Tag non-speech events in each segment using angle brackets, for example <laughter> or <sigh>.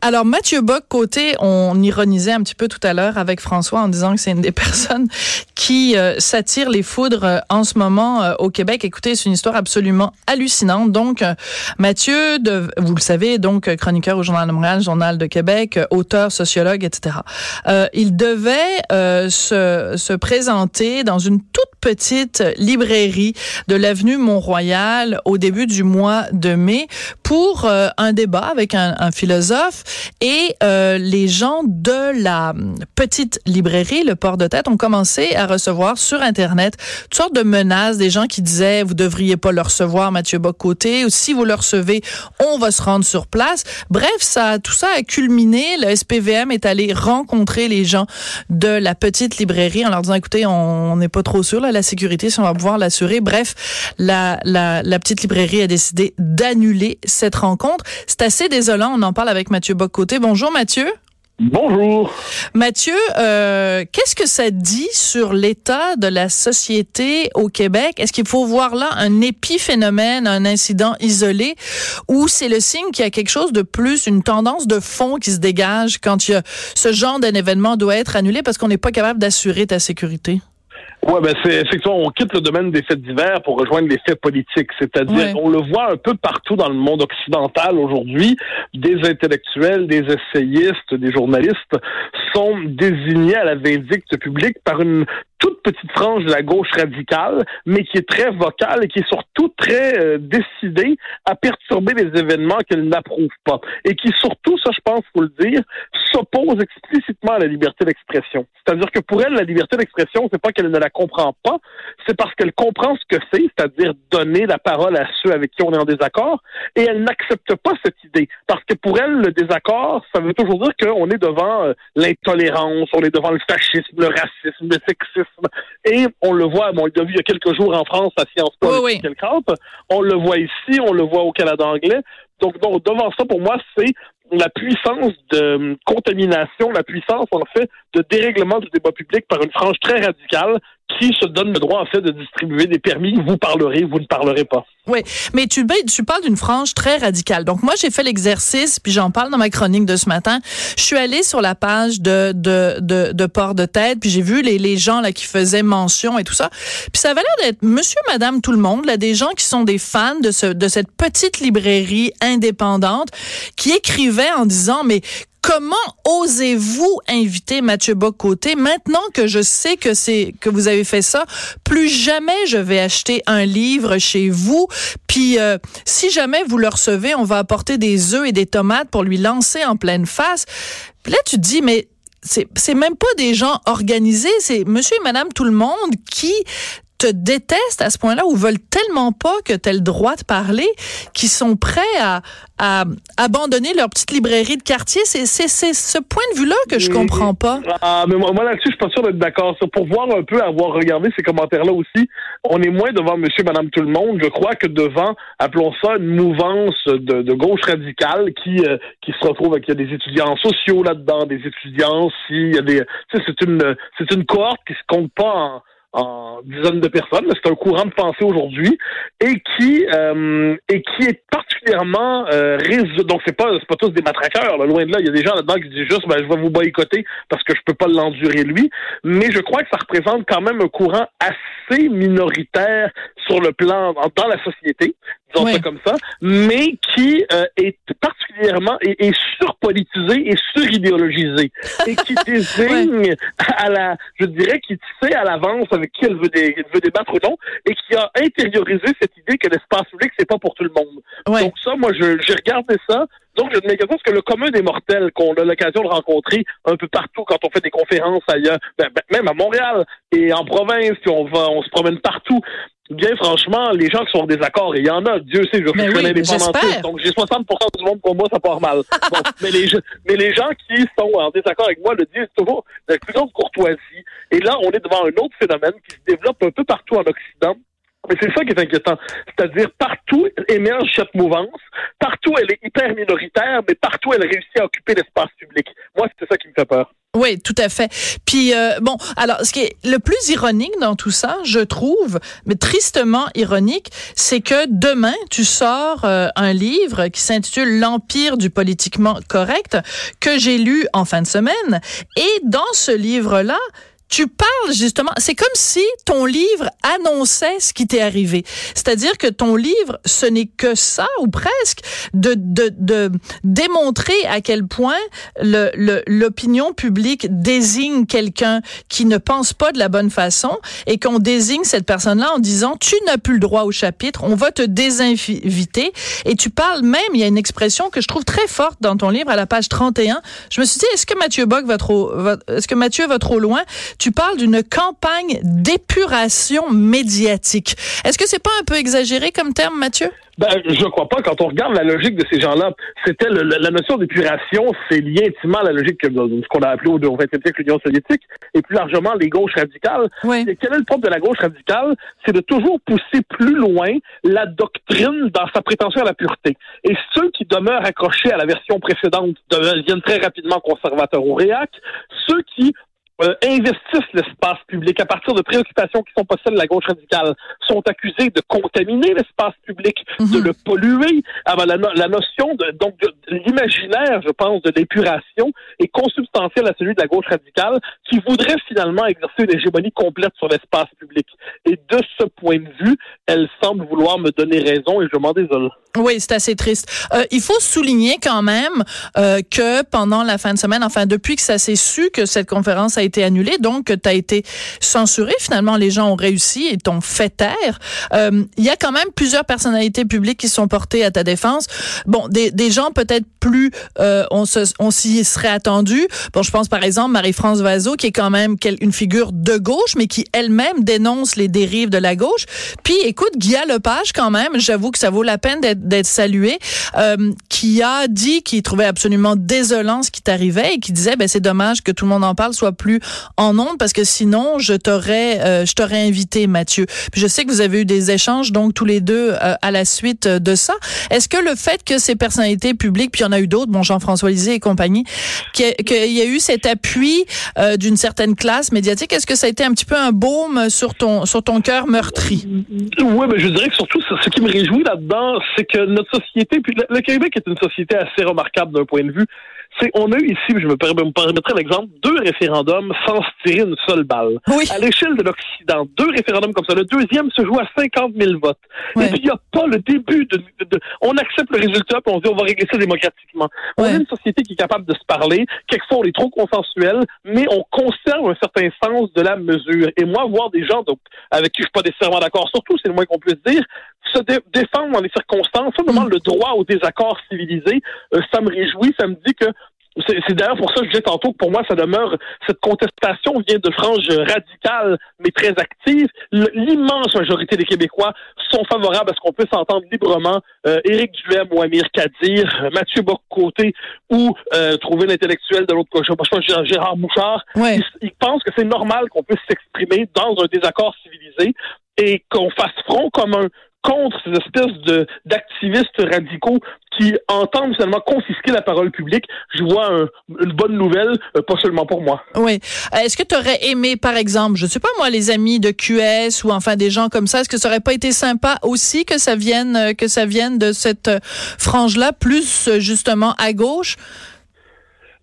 Alors Mathieu Bock côté, on ironisait un petit peu tout à l'heure avec François en disant que c'est une des <laughs> personnes qui euh, s'attire les foudres euh, en ce moment euh, au Québec. Écoutez, c'est une histoire absolument hallucinante. Donc Mathieu, vous le savez, donc chroniqueur au Journal de Montréal, Journal de Québec, auteur, sociologue, etc. il devait se, se présenter dans une toute petite librairie de l'avenue Mont-Royal au début du mois de mai pour un débat avec un, un philosophe et euh, les gens de la petite librairie, le port de tête, ont commencé à recevoir sur Internet toutes sortes de menaces, des gens qui disaient vous devriez pas le recevoir, Mathieu Bocoté, ou si vous le recevez, on va se rendre sur place. Bref, ça, tout ça a culminé. Le SPVM est allé rencontrer les gens de la petite librairie en leur disant écoutez, on n'est pas trop sûr là, la sécurité si on va pouvoir l'assurer. Bref, la, la, petite librairie a décidé d'annuler cette rencontre. C'est assez désolant. On en parle avec Mathieu Bocoté. Bonjour Mathieu. Bonjour. Mathieu, euh, qu'est-ce que ça dit sur l'état de la société au Québec? Est-ce qu'il faut voir là un épiphénomène, un incident isolé, ou c'est le signe qu'il y a quelque chose de plus, une tendance de fond qui se dégage quand il y a ce genre d'un événement doit être annulé parce qu'on n'est pas capable d'assurer ta sécurité? Oui, ben c'est effectivement, on quitte le domaine des faits divers pour rejoindre les faits politiques. C'est-à-dire, on le voit un peu partout dans le monde occidental aujourd'hui. Des intellectuels, des essayistes, des journalistes sont désignés à la vindicte publique par une toute petite frange de la gauche radicale, mais qui est très vocale et qui est surtout très euh, décidée à perturber les événements qu'elle n'approuve pas. Et qui surtout, ça je pense, faut le dire, s'oppose explicitement à la liberté d'expression. C'est-à-dire que pour elle, la liberté d'expression, c'est pas qu'elle ne la comprend pas, c'est parce qu'elle comprend ce que c'est, c'est-à-dire donner la parole à ceux avec qui on est en désaccord, et elle n'accepte pas cette idée. Parce que pour elle, le désaccord, ça veut toujours dire qu'on est devant euh, l'intolérance, on est devant le fascisme, le racisme, le sexisme, et on le voit, bon, il l'a vu il y a quelques jours en France à Sciences Po, oui, oui. on le voit ici, on le voit au Canada anglais. Donc, donc devant ça, pour moi, c'est la puissance de contamination, la puissance, en fait, de dérèglement du débat public par une frange très radicale qui se donne le droit, en fait, de distribuer des permis. Vous parlerez, vous ne parlerez pas. Oui, mais tu, ben, tu parles d'une frange très radicale. Donc, moi, j'ai fait l'exercice, puis j'en parle dans ma chronique de ce matin. Je suis allée sur la page de, de, de, de Port de Tête, puis j'ai vu les, les gens là qui faisaient mention et tout ça. Puis ça avait l'air d'être monsieur, madame, tout le monde, là, des gens qui sont des fans de, ce, de cette petite librairie indépendante, qui écrivaient en disant, mais Comment osez-vous inviter Mathieu Bocoté? Maintenant que je sais que c'est que vous avez fait ça Plus jamais je vais acheter un livre chez vous. Puis euh, si jamais vous le recevez, on va apporter des œufs et des tomates pour lui lancer en pleine face. Puis là tu te dis mais c'est même pas des gens organisés, c'est monsieur et madame tout le monde qui te détestent à ce point-là ou veulent tellement pas que tu aies le droit de parler qu'ils sont prêts à, à abandonner leur petite librairie de quartier? C'est ce point de vue-là que je comprends pas. Ah, mais moi, là-dessus, je suis pas sûr d'être d'accord. Pour voir un peu, avoir regardé ces commentaires-là aussi, on est moins devant monsieur, madame, tout le monde. Je crois que devant, appelons ça une mouvance de, de gauche radicale qui, euh, qui se retrouve avec, il y a des étudiants sociaux là-dedans, des étudiants, s'il y a des, tu sais, c'est une, c'est une cohorte qui se compte pas en, en dizaines de personnes, c'est un courant de pensée aujourd'hui et qui euh, et qui est particulièrement euh, donc c'est pas c'est pas tous des matraqueurs loin de là. Il y a des gens là-dedans qui disent juste ben, je vais vous boycotter parce que je peux pas l'endurer lui. Mais je crois que ça représente quand même un courant assez minoritaire sur le plan dans la société disons ça comme ça mais qui euh, est particulièrement et, et surpolitisé et suridéologisé et qui <laughs> désigne à la je dirais qui sait à l'avance avec qui elle veut, veut débattre ou non, et qui a intériorisé cette idée que l'espace public, c'est pas pour tout le monde. Donc ça, moi, j'ai regardé ça. Donc, je me question, que le commun des mortels qu'on a l'occasion de rencontrer un peu partout quand on fait des conférences ailleurs, ben, ben, même à Montréal et en province, puis on va, on se promène partout, bien franchement, les gens qui sont en désaccord, et il y en a, Dieu sait, je, suis oui, un indépendantiste, donc j'ai 60% du monde pour moi, ça part mal. <laughs> Bon, mais, les, mais les gens qui sont en désaccord avec moi le disent toujours avec plus grande courtoisie. Et là, on est devant un autre phénomène qui se développe un peu partout en Occident. Mais c'est ça qui est inquiétant. C'est-à-dire, partout émerge cette mouvance, partout elle est hyper minoritaire, mais partout elle réussit à occuper l'espace public. Moi, c'est ça qui me fait peur. Oui, tout à fait. Puis euh, bon, alors ce qui est le plus ironique dans tout ça, je trouve, mais tristement ironique, c'est que demain tu sors euh, un livre qui s'intitule L'empire du politiquement correct que j'ai lu en fin de semaine et dans ce livre-là, tu parles justement, c'est comme si ton livre annonçait ce qui t'est arrivé. C'est-à-dire que ton livre, ce n'est que ça, ou presque, de, de, de démontrer à quel point l'opinion le, publique désigne quelqu'un qui ne pense pas de la bonne façon et qu'on désigne cette personne-là en disant, tu n'as plus le droit au chapitre, on va te désinviter. Et tu parles même, il y a une expression que je trouve très forte dans ton livre à la page 31. Je me suis dit, est-ce que Mathieu Bock va trop, est-ce que Mathieu va trop loin? Tu parles d'une campagne d'épuration médiatique. Est-ce que c'est pas un peu exagéré comme terme, Mathieu? Ben, je crois pas. Quand on regarde la logique de ces gens-là, c'était la notion d'épuration, c'est lié intimement à la logique de, ce qu'on a appelé au XXe siècle l'Union soviétique, et plus largement les gauches radicales. Oui. Et quel est le propre de la gauche radicale? C'est de toujours pousser plus loin la doctrine dans sa prétention à la pureté. Et ceux qui demeurent accrochés à la version précédente deviennent très rapidement conservateurs ou réac. Ceux qui euh, investissent l'espace public à partir de préoccupations qui sont pas celles de la gauche radicale, sont accusés de contaminer l'espace public, de mhm. le polluer. Alors, la, la notion de donc l'imaginaire, je pense, de l'épuration est consubstantielle à celui de la gauche radicale qui voudrait finalement exercer une hégémonie complète sur l'espace public. Et de ce point de vue, elle semble vouloir me donner raison et je m'en désole. Oui, c'est assez triste. Euh, il faut souligner quand même euh, que pendant la fin de semaine, enfin depuis que ça s'est su que cette conférence a été annulée, donc tu as été censuré, finalement les gens ont réussi et t'ont fait taire. Euh, il y a quand même plusieurs personnalités publiques qui sont portées à ta défense. Bon, des, des gens peut-être plus, euh, on, s'y serait attendu. Bon, je pense par exemple Marie-France Vazot, qui est quand même une figure de gauche, mais qui elle-même dénonce les dérives de la gauche. Puis écoute, Guy Lepage quand même, j'avoue que ça vaut la peine d'être d'être salué, euh, qui a dit qu'il trouvait absolument désolant ce qui t'arrivait et qui disait ben c'est dommage que tout le monde en parle soit plus en ondes parce que sinon je t'aurais euh, je t'aurais invité Mathieu. Puis je sais que vous avez eu des échanges donc tous les deux euh, à la suite de ça. Est-ce que le fait que ces personnalités publiques puis il y en a eu d'autres, bon Jean-François Lisée et compagnie, qu'il y a eu cet appui d'une certaine classe médiatique, est-ce que ça a été un petit peu un baume sur ton sur ton cœur meurtri? Oui, mais je dirais que surtout ce qui me réjouit là-dedans, c'est que notre société, puis le, Québec est une société assez remarquable d'un point de vue. On a eu ici, je me, permettrai l'exemple, deux référendums sans se tirer une seule balle. À l'échelle de l'Occident, deux référendums comme ça. Le deuxième se joue à 50 000 votes. Et puis, il n'y a pas le début de, On accepte le résultat, puis on dit on va régler ça démocratiquement. On est une société qui est capable de se parler. Quelquefois, on est trop consensuel, mais on conserve un certain sens de la mesure. Et moi, voir des gens donc, avec qui je suis pas nécessairement d'accord, surtout, c'est le moins qu'on puisse dire, se défendre dans les circonstances, simplement mm. le droit au désaccord civilisé, euh, ça me réjouit, ça me dit que c'est d'ailleurs pour ça que je disais tantôt que pour moi, ça demeure, cette contestation vient de franges radicales, mais très actives. L'immense majorité des Québécois sont favorables à ce qu'on puisse entendre librement euh, Éric Duhem ou Amir Kadir, Mathieu Boccoté ou euh, trouver l'intellectuel de l'autre côté, je Gérard Bouchard. Ils, ils pensent que c'est normal qu'on puisse s'exprimer dans un désaccord civilisé et qu'on fasse front commun contre ces espèces d'activistes radicaux qui entendent finalement confisquer la parole publique. Je vois une bonne nouvelle, euh, pas seulement pour moi. Oui. Euh, est-ce que tu aurais aimé, par exemple, je sais pas moi, les amis de QS ou enfin des gens comme ça, est-ce que ça aurait pas été sympa aussi que ça vienne euh, que ça vienne de cette frange-là, plus justement à gauche?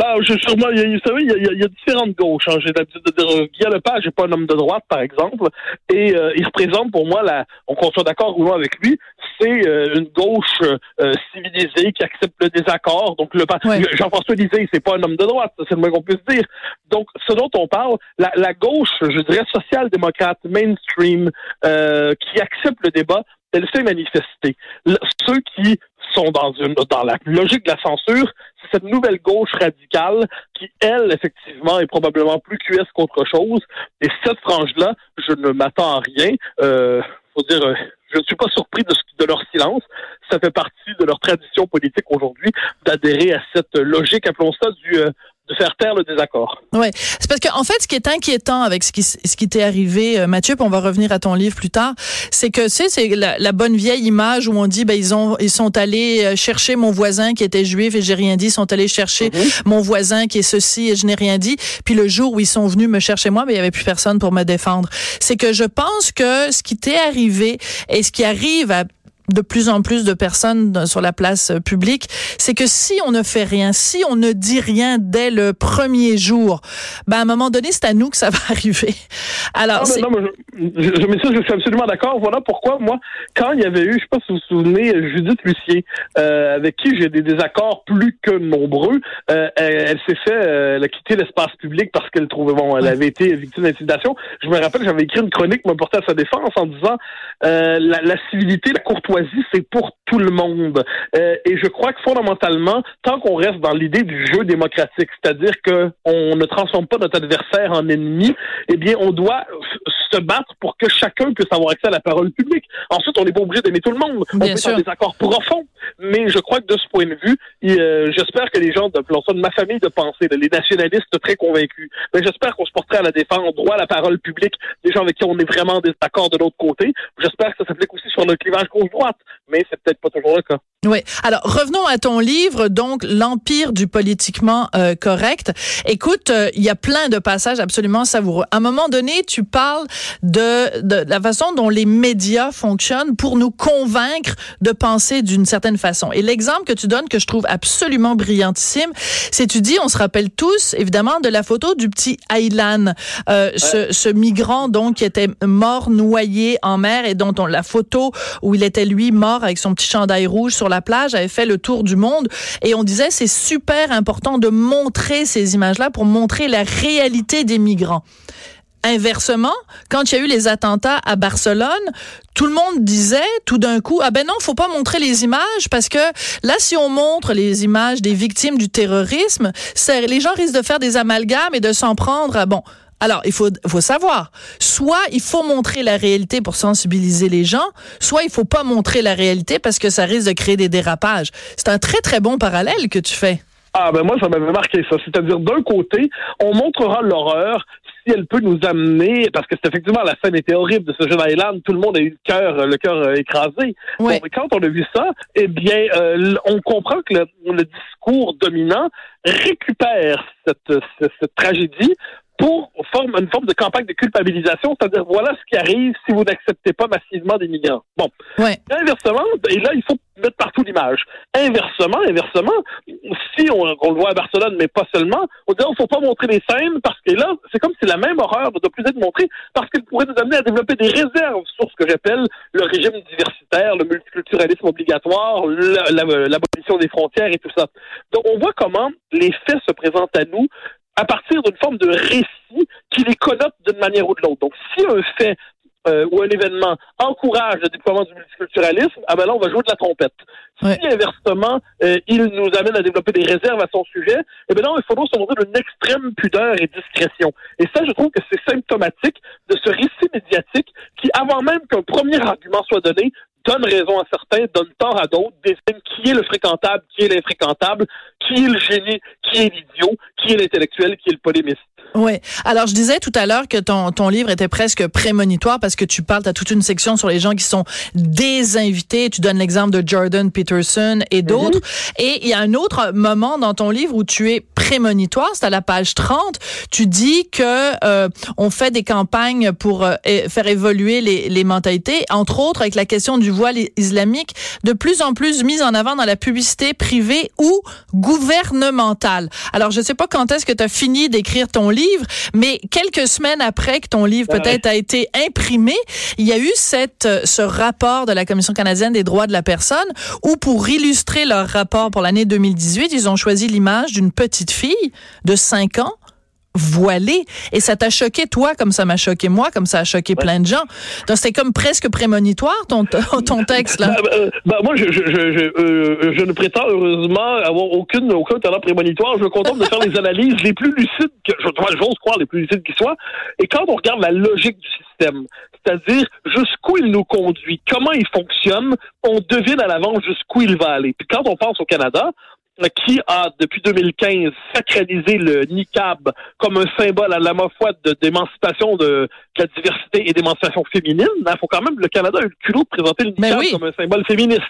Ben, je, sûrement, il y a, vous savez, il y a, différentes gauches. Hein. J'ai l'habitude de dire, Guy Lepage n'est pas un homme de droite, par exemple, et euh, il représente pour moi, la, on soit d'accord ou non avec lui, c'est euh, une gauche euh, civilisée qui accepte le désaccord. Donc, le Jean-François Lisée, c'est pas un homme de droite, c'est le moins qu'on puisse dire. Donc, ce dont on parle, la, la gauche, je dirais social-démocrate, mainstream, qui accepte le débat, elle s'est manifester. ceux qui sont dans une dans la logique de la censure, c'est cette nouvelle gauche radicale qui, elle, effectivement, est probablement plus QS qu'autre chose. Et cette frange-là, je ne m'attends à rien. Euh, faut dire, euh, je ne suis pas surpris de, de leur silence. Ça fait partie de leur tradition politique aujourd'hui d'adhérer à cette logique, appelons ça, du, euh, faire taire le désaccord. Ouais, c'est parce qu'en en fait, ce qui est inquiétant avec ce qui ce qui t'est arrivé, euh, Mathieu, puis on va revenir à ton livre plus tard, c'est que c'est c'est la, la, bonne vieille image où on dit ben ils ont ils sont allés euh, chercher mon voisin qui était juif et j'ai rien dit, ils sont allés chercher mm-hmm. mon voisin qui est ceci et je n'ai rien dit. Puis le jour où ils sont venus me chercher moi, mais ben, il y avait plus personne pour me défendre. C'est que je pense que ce qui t'est arrivé et ce qui arrive à de plus en plus de personnes sur la place euh, publique, c'est que si on ne fait rien, si on ne dit rien dès le premier jour, ben à un moment donné, c'est à nous que ça <laughs> va arriver. Alors, non, non, mais je, je, je, suis absolument d'accord. Voilà pourquoi, moi, quand il y avait eu, je sais pas si vous vous souvenez, Judith Lucier, euh, avec qui j'ai des désaccords plus que nombreux, euh, elle, s'est fait, euh, elle a quitté l'espace public parce qu'elle trouvait, bon, elle avait été victime d'intimidation. Je me rappelle, j'avais écrit une chronique me portait à sa défense en disant la, la civilité, la courtoisie, c'est pour tout le monde. Euh, et je crois que fondamentalement, tant qu'on reste dans l'idée du jeu démocratique, c'est-à-dire qu'on ne transforme pas notre adversaire en ennemi, eh bien, on doit se battre pour que chacun puisse avoir accès à la parole publique. Ensuite, on n'est pas obligé d'aimer tout le monde. on peut faire des accords profonds. Mais je crois que de ce point de vue, euh, j'espère que les gens de, de ma famille de pensée, les nationalistes très convaincus, mais j'espère qu'on se porterait à la défense, droit à la parole publique, des gens avec qui on est vraiment des accords de l'autre côté. J'espère que ça s'applique aussi sur le clivage gauche-droite mais c'est peut-être pas toujours le cas. Oui. Alors revenons à ton livre, donc l'empire du politiquement euh, correct. Écoute, euh, il y a plein de passages absolument savoureux. À un moment donné, tu parles de, de la façon dont les médias fonctionnent pour nous convaincre de penser d'une certaine façon. Et l'exemple que tu donnes, que je trouve absolument brillantissime, c'est tu dis, on se rappelle tous évidemment de la photo du petit Aylan, euh, ce, ce, migrant donc qui était mort noyé en mer et dont on la photo où il était lui mort avec son petit chandail rouge sur la plage avait fait le tour du monde et on disait c'est super important de montrer ces images-là pour montrer la réalité des migrants. Inversement, quand il y a eu les attentats à Barcelone, tout le monde disait tout d'un coup ah ben non, faut pas montrer les images parce que là si on montre les images des victimes du terrorisme, les gens risquent de faire des amalgames et de s'en prendre à bon alors, il faut, faut savoir, soit il faut montrer la réalité pour sensibiliser les gens, soit il faut pas montrer la réalité parce que ça risque de créer des dérapages. C'est un très, très bon parallèle que tu fais. Ah ben moi, ça m'avait marqué ça. C'est-à-dire, d'un côté, on montrera l'horreur si elle peut nous amener, parce que c'est effectivement la scène était horrible de ce jeune Island, tout le monde a eu le cœur, le cœur euh, écrasé. Bon, mais quand on a vu ça, eh bien, euh, on comprend que le, le, discours dominant récupère cette, cette, cette tragédie pour forme, une forme de campagne de culpabilisation, c'est-à-dire voilà ce qui arrive si vous n'acceptez pas massivement des migrants. Bon. Ouais. Inversement, et là, il faut mettre partout l'image. Inversement, inversement, si on, on, le voit à Barcelone, mais pas seulement, on dit ne faut pas montrer les scènes parce que là, c'est comme si la même horreur ne doit plus être montrée parce qu'elle pourrait nous amener à développer des réserves sur ce que j'appelle le régime diversitaire, le multiculturalisme obligatoire, l'abolition des frontières et tout ça. Donc, on voit comment les faits se présentent à nous à partir d'une forme de récit qui les connote d'une manière ou de l'autre. Donc, si un fait euh, ou un événement encourage le déploiement du multiculturalisme, ah ben là, on va jouer de la trompette. Si inversement, euh, il nous amène à développer des réserves à son sujet, eh bien là, il faudra se montrer d'une extrême pudeur et discrétion. Et ça, je trouve que c'est symptomatique de ce récit médiatique qui, avant même qu'un premier argument soit donné, donne raison à certains, donne tort à d'autres, désigne qui est le fréquentable, qui est l'infréquentable, qui est le génie, qui est l'idiot, qui est l'intellectuel, qui est le polémiste? Oui. Alors, je disais tout à l'heure que ton, ton livre était presque prémonitoire parce que tu parles, tu as toute une section sur les gens qui sont désinvités. Tu donnes l'exemple de Jordan Peterson et d'autres. Mm-hmm. Et il y a un autre moment dans ton livre où tu es prémonitoire, c'est à la page 30. Tu dis que euh, on fait des campagnes pour euh, faire évoluer les, les mentalités, entre autres avec la question du voile islamique, de plus en plus mise en avant dans la publicité privée ou gouvernementale. Alors, je sais pas quand est-ce que tu as fini d'écrire ton livre, mais quelques semaines après que ton livre peut-être a été imprimé, il y a eu cette, euh, ce rapport de la Commission canadienne des droits de la personne où pour illustrer leur rapport pour l'année 2018, ils ont choisi l'image d'une petite fille de 5 ans voilé. Et ça t'a choqué, toi, comme ça m'a choqué moi, comme ça a choqué plein de gens. Donc, c'était comme presque prémonitoire, ton, <laughs> ton texte, là. Bah, bah, bah, moi, je, je, je, euh, je, ne prétends heureusement avoir aucune, aucun talent prémonitoire. Je me contente de faire les analyses les plus lucides que j'ose croire les plus lucides qui soient. Et quand on regarde la logique du système, c'est-à-dire jusqu'où il nous conduit, comment il fonctionne, on devine à l'avance jusqu'où il va aller. Puis quand on pense au Canada, qui a, depuis 2015, sacralisé le niqab comme un symbole à la fois d'émancipation de, la diversité et d'émancipation féminine, il ben, faut quand même, le Canada a eu le culot de présenter le niqab comme un symbole féministe.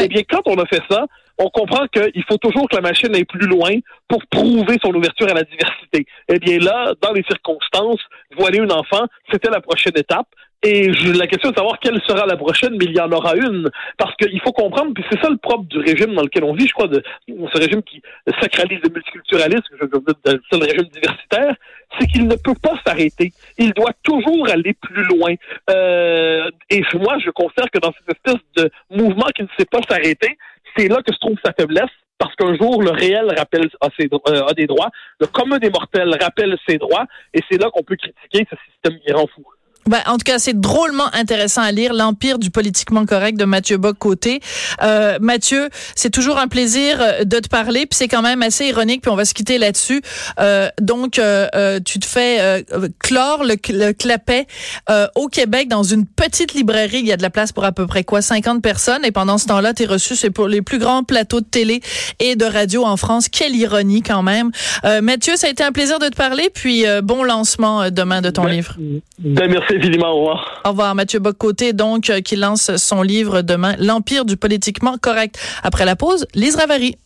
Eh bien, quand on a fait ça, on comprend qu'il faut toujours que la machine aille plus loin pour prouver son ouverture à la diversité. Eh bien là, dans les circonstances, voiler une enfant, c'était la prochaine étape. Et je, la question est de savoir quelle sera la prochaine, mais il y en aura une. Parce qu'il faut comprendre, puis c'est ça le propre du régime dans lequel on vit, je crois, de ce régime qui sacralise le multiculturalisme, je veux dire, le régime diversitaire, c'est qu'il ne peut pas s'arrêter. Il doit toujours aller plus loin. Euh, et moi, je considère que dans cette espèce de mouvement qui ne sait pas s'arrêter, c'est là que se trouve sa faiblesse parce qu'un jour, le réel rappelle a, ses, euh, a des droits, le commun des mortels rappelle ses droits, et c'est là qu'on peut critiquer ce système qui rend fou. Ben, en tout cas, c'est drôlement intéressant à lire L'Empire du politiquement correct de Mathieu Bock-Côté. Euh, Mathieu, c'est toujours un plaisir euh, de te parler, puis c'est quand même assez ironique, puis on va se quitter là-dessus. Euh, donc, euh, euh tu te fais euh, clore le, le clapet au Québec dans une petite librairie. Il y a de la place pour à peu près quoi 50 personnes, et pendant ce temps-là, tu es reçu, c'est pour les plus grands plateaux de télé et de radio en France. Quelle ironie quand même. Mathieu, ça a été un plaisir de te parler, puis bon lancement demain de ton ben, livre. Ben, merci au revoir. Mathieu Boccoté, donc, euh, qui lance son livre demain, L'Empire du politiquement correct. Après la pause, Lise Ravary.